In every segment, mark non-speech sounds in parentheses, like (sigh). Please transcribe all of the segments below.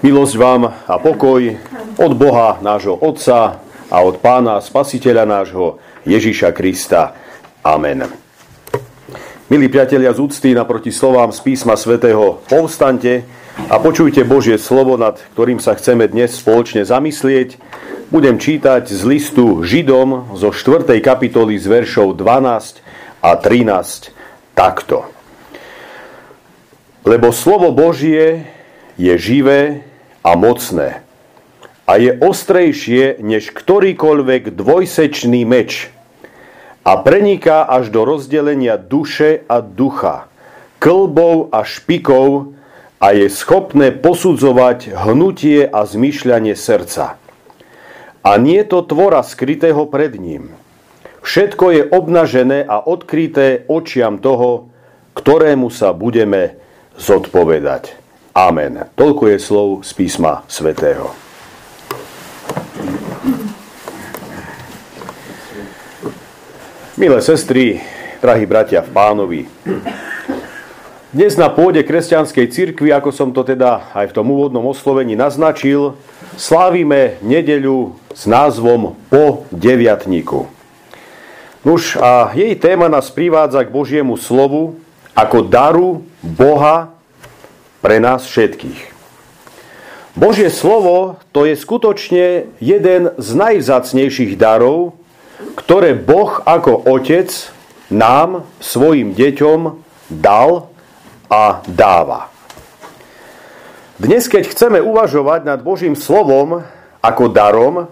Milosť vám a pokoj od Boha, nášho Otca a od Pána Spasiteľa nášho Ježíša Krista. Amen. Milí priatelia z úcty naproti slovám z písma svätého povstante a počujte Božie slovo, nad ktorým sa chceme dnes spoločne zamyslieť. Budem čítať z listu Židom zo 4. kapitoly z veršov 12 a 13 takto. Lebo slovo Božie je živé a mocné a je ostrejšie než ktorýkoľvek dvojsečný meč a preniká až do rozdelenia duše a ducha, klbov a špikov a je schopné posudzovať hnutie a zmýšľanie srdca. A nie to tvora skrytého pred ním. Všetko je obnažené a odkryté očiam toho, ktorému sa budeme zodpovedať. Amen. Toľko je slov z písma svätého. Milé sestry, drahí bratia v pánovi, dnes na pôde kresťanskej cirkvi, ako som to teda aj v tom úvodnom oslovení naznačil, slávime nedeľu s názvom Po deviatníku. Nuž a jej téma nás privádza k Božiemu slovu ako daru Boha pre nás všetkých. Božie slovo to je skutočne jeden z najvzácnejších darov, ktoré Boh ako Otec nám, svojim deťom, dal a dáva. Dnes, keď chceme uvažovať nad Božím slovom ako darom,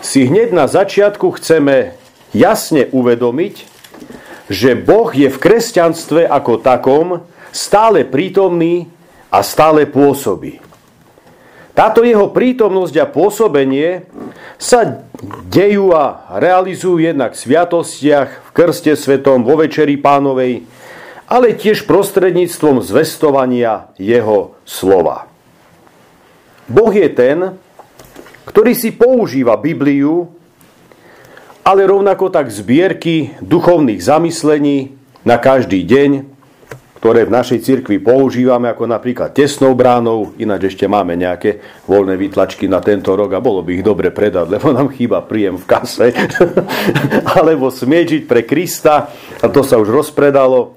si hneď na začiatku chceme jasne uvedomiť, že Boh je v kresťanstve ako takom stále prítomný a stále pôsobí. Táto jeho prítomnosť a pôsobenie sa dejú a realizujú jednak v sviatostiach, v krste svetom, vo večeri pánovej, ale tiež prostredníctvom zvestovania jeho slova. Boh je ten, ktorý si používa Bibliu, ale rovnako tak zbierky duchovných zamyslení na každý deň, ktoré v našej cirkvi používame, ako napríklad tesnou bránou, ináč ešte máme nejaké voľné výtlačky na tento rok a bolo by ich dobre predať, lebo nám chýba príjem v kase, (laughs) alebo smiečiť pre Krista, a to sa už rozpredalo.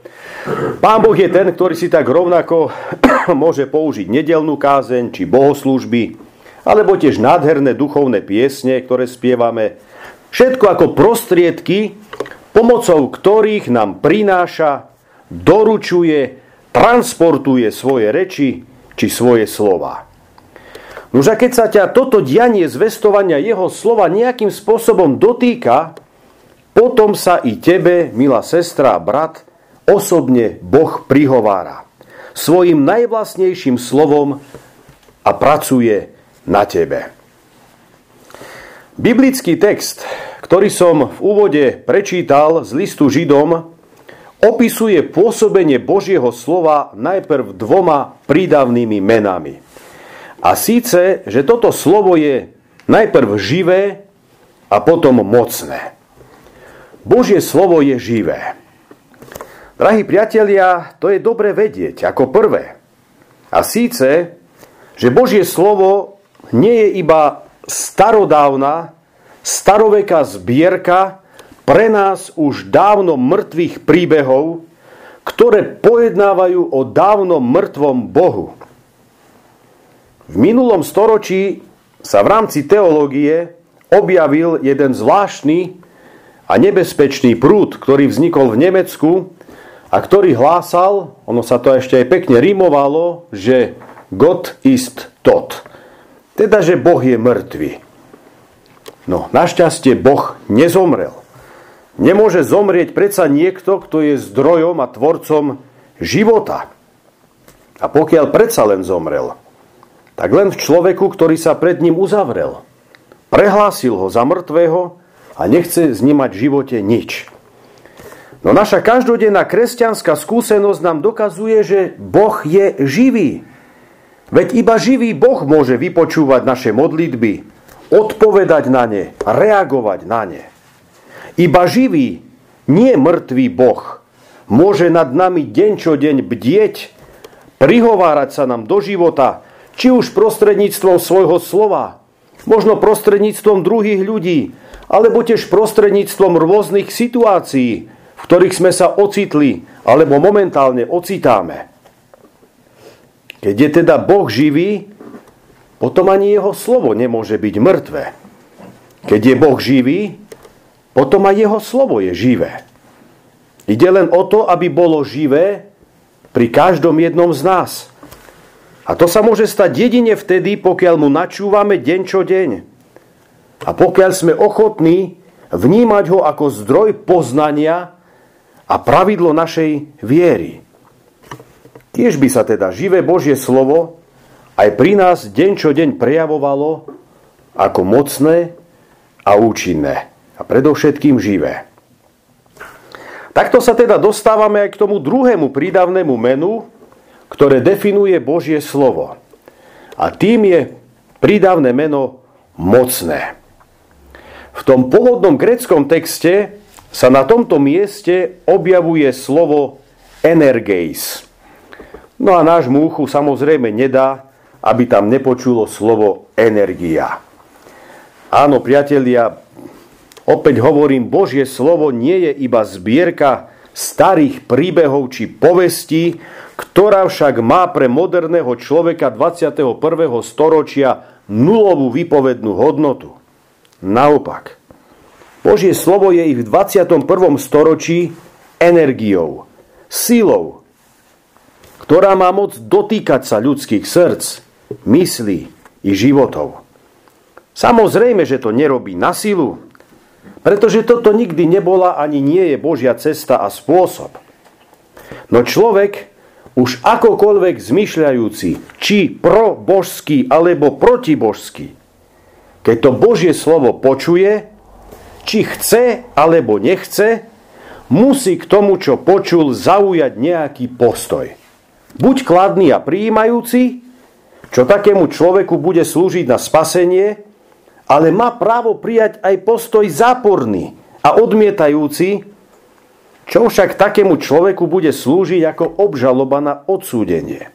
Pán Boh je ten, ktorý si tak rovnako (clears throat) môže použiť nedelnú kázeň či bohoslúžby, alebo tiež nádherné duchovné piesne, ktoré spievame. Všetko ako prostriedky, pomocou ktorých nám prináša doručuje, transportuje svoje reči či svoje slova. Nož a keď sa ťa toto dianie zvestovania jeho slova nejakým spôsobom dotýka, potom sa i tebe, milá sestra a brat, osobne Boh prihovára svojim najvlastnejším slovom a pracuje na tebe. Biblický text, ktorý som v úvode prečítal z listu Židom, opisuje pôsobenie Božieho slova najprv dvoma prídavnými menami. A síce, že toto slovo je najprv živé a potom mocné. Božie slovo je živé. Drahí priatelia, to je dobre vedieť ako prvé. A síce, že Božie slovo nie je iba starodávna, staroveká zbierka pre nás už dávno mŕtvych príbehov, ktoré pojednávajú o dávno mŕtvom Bohu. V minulom storočí sa v rámci teológie objavil jeden zvláštny a nebezpečný prúd, ktorý vznikol v Nemecku a ktorý hlásal, ono sa to ešte aj pekne rimovalo, že Gott ist tot. Teda, že Boh je mŕtvy. No, našťastie Boh nezomrel. Nemôže zomrieť predsa niekto, kto je zdrojom a tvorcom života. A pokiaľ predsa len zomrel, tak len v človeku, ktorý sa pred ním uzavrel. Prehlásil ho za mŕtvého a nechce z v živote nič. No naša každodenná kresťanská skúsenosť nám dokazuje, že Boh je živý. Veď iba živý Boh môže vypočúvať naše modlitby, odpovedať na ne, reagovať na ne. Iba živý, nie mŕtvý Boh môže nad nami deň čo deň bdieť, prihovárať sa nám do života, či už prostredníctvom svojho slova, možno prostredníctvom druhých ľudí, alebo tiež prostredníctvom rôznych situácií, v ktorých sme sa ocitli, alebo momentálne ocitáme. Keď je teda Boh živý, potom ani jeho slovo nemôže byť mŕtve. Keď je Boh živý, potom aj jeho slovo je živé. Ide len o to, aby bolo živé pri každom jednom z nás. A to sa môže stať jedine vtedy, pokiaľ mu načúvame deň čo deň. A pokiaľ sme ochotní vnímať ho ako zdroj poznania a pravidlo našej viery. Tiež by sa teda živé Božie slovo aj pri nás deň čo deň prejavovalo ako mocné a účinné. A predovšetkým živé. Takto sa teda dostávame aj k tomu druhému prídavnému menu, ktoré definuje Božie slovo. A tým je prídavné meno mocné. V tom pôvodnom greckom texte sa na tomto mieste objavuje slovo energeis. No a náš múchu samozrejme nedá, aby tam nepočulo slovo energia. Áno, priatelia, opäť hovorím, Božie slovo nie je iba zbierka starých príbehov či povestí, ktorá však má pre moderného človeka 21. storočia nulovú výpovednú hodnotu. Naopak, Božie slovo je ich v 21. storočí energiou, silou, ktorá má moc dotýkať sa ľudských srdc, myslí i životov. Samozrejme, že to nerobí na silu, pretože toto nikdy nebola ani nie je Božia cesta a spôsob. No človek, už akokoľvek zmyšľajúci, či pro-božský alebo protibožský, keď to Božie slovo počuje, či chce alebo nechce, musí k tomu, čo počul, zaujať nejaký postoj buď kladný a prijímajúci, čo takému človeku bude slúžiť na spasenie, ale má právo prijať aj postoj záporný a odmietajúci, čo však takému človeku bude slúžiť ako obžaloba na odsúdenie.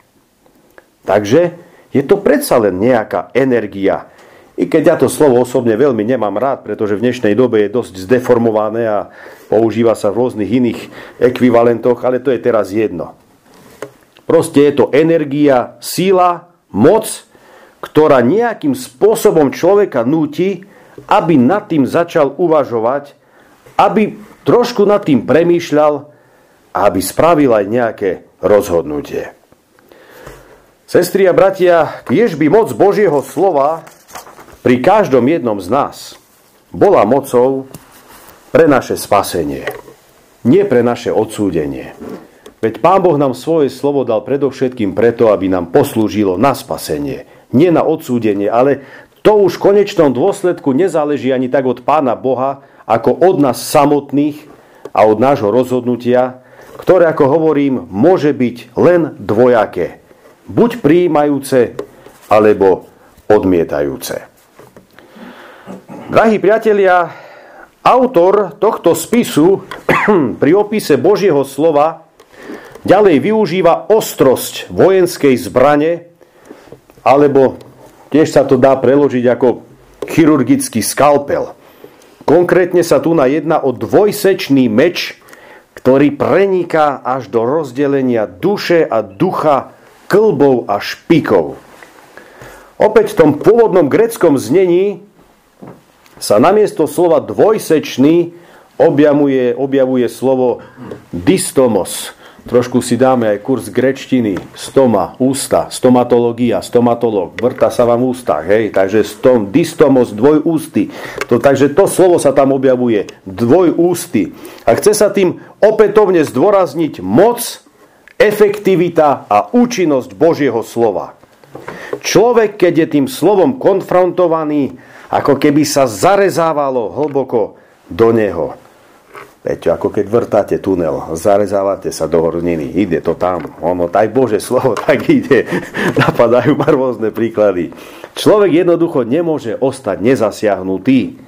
Takže je to predsa len nejaká energia. I keď ja to slovo osobne veľmi nemám rád, pretože v dnešnej dobe je dosť zdeformované a používa sa v rôznych iných ekvivalentoch, ale to je teraz jedno. Proste je to energia, síla, moc, ktorá nejakým spôsobom človeka núti, aby nad tým začal uvažovať, aby trošku nad tým premýšľal a aby spravil aj nejaké rozhodnutie. Sestri a bratia, kiež by moc Božieho slova pri každom jednom z nás bola mocou pre naše spasenie, nie pre naše odsúdenie. Veď Pán Boh nám svoje slovo dal predovšetkým preto, aby nám poslúžilo na spasenie, nie na odsúdenie, ale to už v konečnom dôsledku nezáleží ani tak od Pána Boha, ako od nás samotných a od nášho rozhodnutia, ktoré, ako hovorím, môže byť len dvojaké. Buď prijímajúce, alebo odmietajúce. Drahí priatelia, autor tohto spisu (clears throat) pri opise Božieho slova Ďalej využíva ostrosť vojenskej zbrane, alebo tiež sa to dá preložiť ako chirurgický skalpel. Konkrétne sa tu na jedna o dvojsečný meč, ktorý preniká až do rozdelenia duše a ducha klbov a špikov. Opäť v tom pôvodnom greckom znení sa namiesto slova dvojsečný objavuje, objavuje slovo dystomos, Trošku si dáme aj kurz grečtiny, stoma, ústa, stomatológia, stomatolog, vrta sa vám ústa, hej, takže stom, dystomos, dvojústy. To, takže to slovo sa tam objavuje, dvojústy. A chce sa tým opätovne zdôrazniť moc, efektivita a účinnosť Božieho slova. Človek, keď je tým slovom konfrontovaný, ako keby sa zarezávalo hlboko do neho. Viete, ako keď vrtáte tunel, zarezávate sa do horniny, ide to tam. Ono, aj Bože slovo (laughs) tak ide. Napadajú ma rôzne príklady. Človek jednoducho nemôže ostať nezasiahnutý.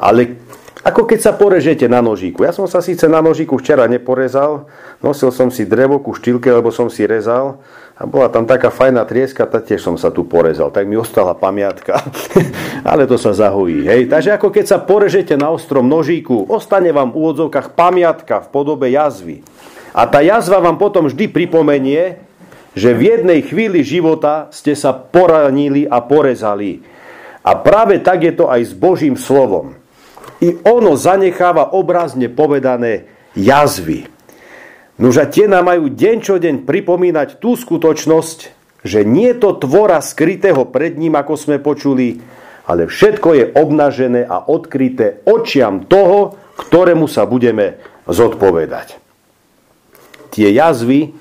Ale Ako keď sa porežete na nožíku. Ja som sa síce na nožíku včera neporezal, nosil som si drevo ku štýlke, lebo som si rezal a bola tam taká fajná trieska, tak tiež som sa tu porezal. Tak mi ostala pamiatka, (laughs) ale to sa zahojí. Hej. Takže ako keď sa porežete na ostrom nožíku, ostane vám v úvodzovkách pamiatka v podobe jazvy. A tá jazva vám potom vždy pripomenie, že v jednej chvíli života ste sa poranili a porezali. A práve tak je to aj s Božím slovom i ono zanecháva obrazne povedané jazvy. Nož a tie nám majú deň čo deň pripomínať tú skutočnosť, že nie to tvora skrytého pred ním, ako sme počuli, ale všetko je obnažené a odkryté očiam toho, ktorému sa budeme zodpovedať. Tie jazvy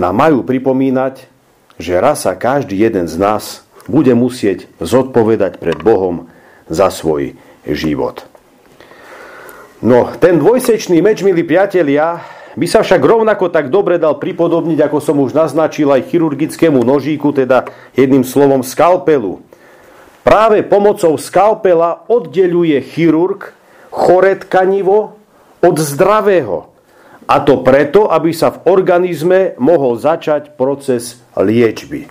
nám majú pripomínať, že raz sa každý jeden z nás bude musieť zodpovedať pred Bohom za svoj život. No, ten dvojsečný meč, milí priatelia, by sa však rovnako tak dobre dal pripodobniť, ako som už naznačil, aj chirurgickému nožíku, teda jedným slovom skalpelu. Práve pomocou skalpela oddeluje chirurg chore tkanivo od zdravého. A to preto, aby sa v organizme mohol začať proces liečby.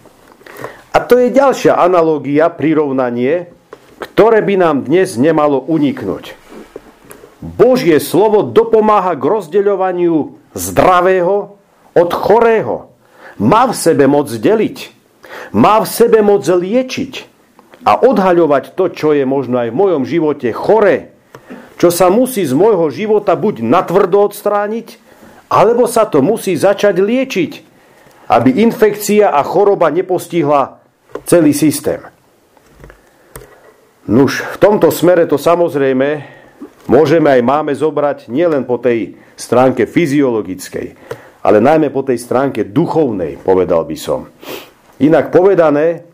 A to je ďalšia analogia, prirovnanie, ktoré by nám dnes nemalo uniknúť. Božie slovo dopomáha k rozdeľovaniu zdravého od chorého. Má v sebe moc deliť. Má v sebe moc liečiť a odhaľovať to, čo je možno aj v mojom živote chore, čo sa musí z môjho života buď natvrdo odstrániť, alebo sa to musí začať liečiť, aby infekcia a choroba nepostihla celý systém. Nuž, v tomto smere to samozrejme môžeme aj máme zobrať nielen po tej stránke fyziologickej, ale najmä po tej stránke duchovnej, povedal by som. Inak povedané,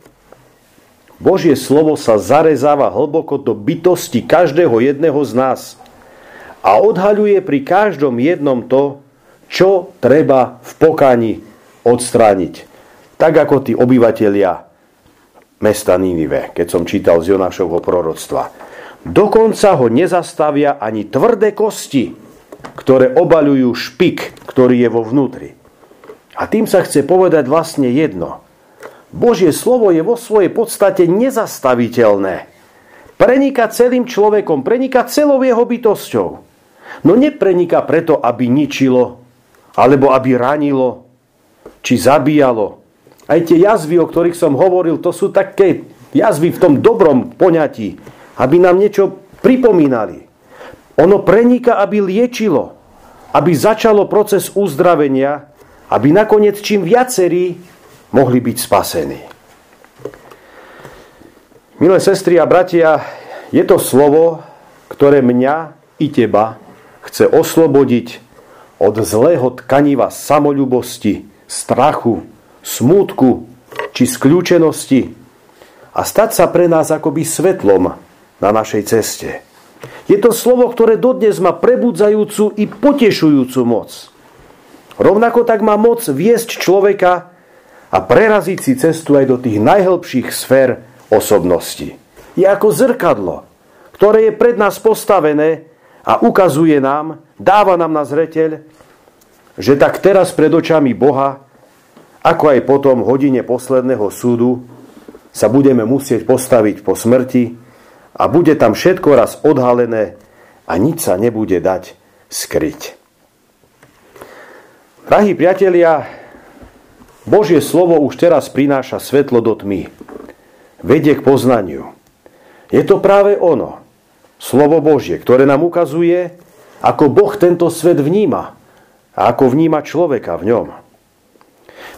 Božie slovo sa zarezáva hlboko do bytosti každého jedného z nás a odhaľuje pri každom jednom to, čo treba v pokani odstrániť. Tak ako tí obyvatelia mesta Nínive, keď som čítal z Jonášovho proroctva. Dokonca ho nezastavia ani tvrdé kosti, ktoré obaľujú špik, ktorý je vo vnútri. A tým sa chce povedať vlastne jedno. Božie slovo je vo svojej podstate nezastaviteľné. Preniká celým človekom, preniká celou jeho bytosťou. No nepreniká preto, aby ničilo, alebo aby ranilo, či zabíjalo. Aj tie jazvy, o ktorých som hovoril, to sú také jazvy v tom dobrom poňatí aby nám niečo pripomínali. Ono preniká, aby liečilo, aby začalo proces uzdravenia, aby nakoniec čím viacerí mohli byť spasení. Milé sestry a bratia, je to slovo, ktoré mňa i teba chce oslobodiť od zlého tkaniva samoljubosti, strachu, smútku či skľúčenosti a stať sa pre nás akoby svetlom, na našej ceste. Je to slovo, ktoré dodnes má prebudzajúcu i potešujúcu moc. Rovnako tak má moc viesť človeka a preraziť si cestu aj do tých najhlbších sfér osobnosti. Je ako zrkadlo, ktoré je pred nás postavené a ukazuje nám, dáva nám na zreteľ, že tak teraz pred očami Boha, ako aj potom v hodine posledného súdu, sa budeme musieť postaviť po smrti a bude tam všetko raz odhalené a nič sa nebude dať skryť. Drahí priatelia, Božie slovo už teraz prináša svetlo do tmy. Vedie k poznaniu. Je to práve ono, slovo Božie, ktoré nám ukazuje, ako Boh tento svet vníma a ako vníma človeka v ňom.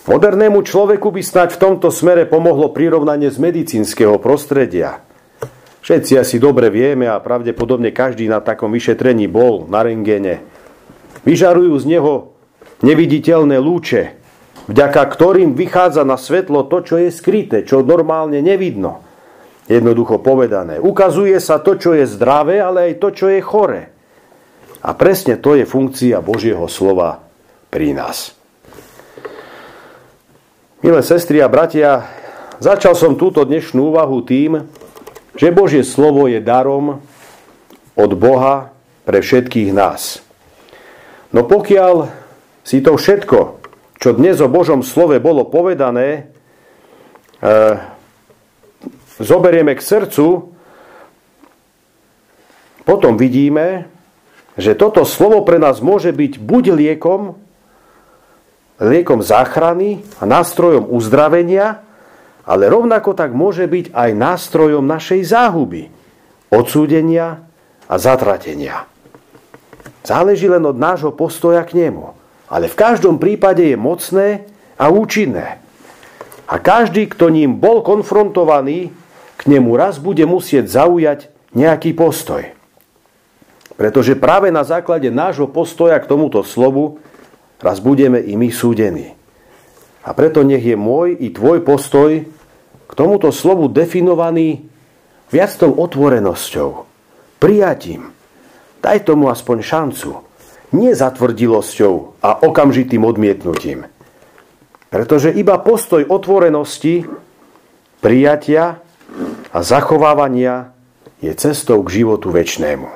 Modernému človeku by snať v tomto smere pomohlo prirovnanie z medicínskeho prostredia – Všetci asi dobre vieme a pravdepodobne každý na takom vyšetrení bol na rengene. Vyžarujú z neho neviditeľné lúče, vďaka ktorým vychádza na svetlo to, čo je skryté, čo normálne nevidno. Jednoducho povedané. Ukazuje sa to, čo je zdravé, ale aj to, čo je chore. A presne to je funkcia Božieho slova pri nás. Milé sestry a bratia, začal som túto dnešnú úvahu tým, že Božie slovo je darom od Boha pre všetkých nás. No pokiaľ si to všetko, čo dnes o Božom slove bolo povedané, e, zoberieme k srdcu, potom vidíme, že toto slovo pre nás môže byť buď liekom, liekom záchrany a nástrojom uzdravenia, ale rovnako tak môže byť aj nástrojom našej záhuby, odsúdenia a zatratenia. Záleží len od nášho postoja k nemu. Ale v každom prípade je mocné a účinné. A každý, kto ním bol konfrontovaný, k nemu raz bude musieť zaujať nejaký postoj. Pretože práve na základe nášho postoja k tomuto slovu raz budeme i my súdení. A preto nech je môj i tvoj postoj k tomuto slovu definovaný viac tou otvorenosťou, prijatím. Daj tomu aspoň šancu. Nie zatvrdilosťou a okamžitým odmietnutím. Pretože iba postoj otvorenosti, prijatia a zachovávania je cestou k životu väčšnému.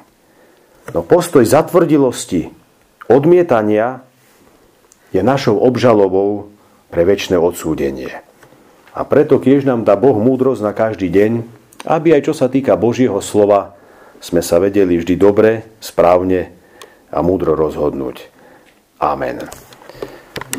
No postoj zatvrdilosti, odmietania je našou obžalobou pre väčšie odsúdenie. A preto tiež nám dá Boh múdrosť na každý deň, aby aj čo sa týka Božieho slova, sme sa vedeli vždy dobre, správne a múdro rozhodnúť. Amen.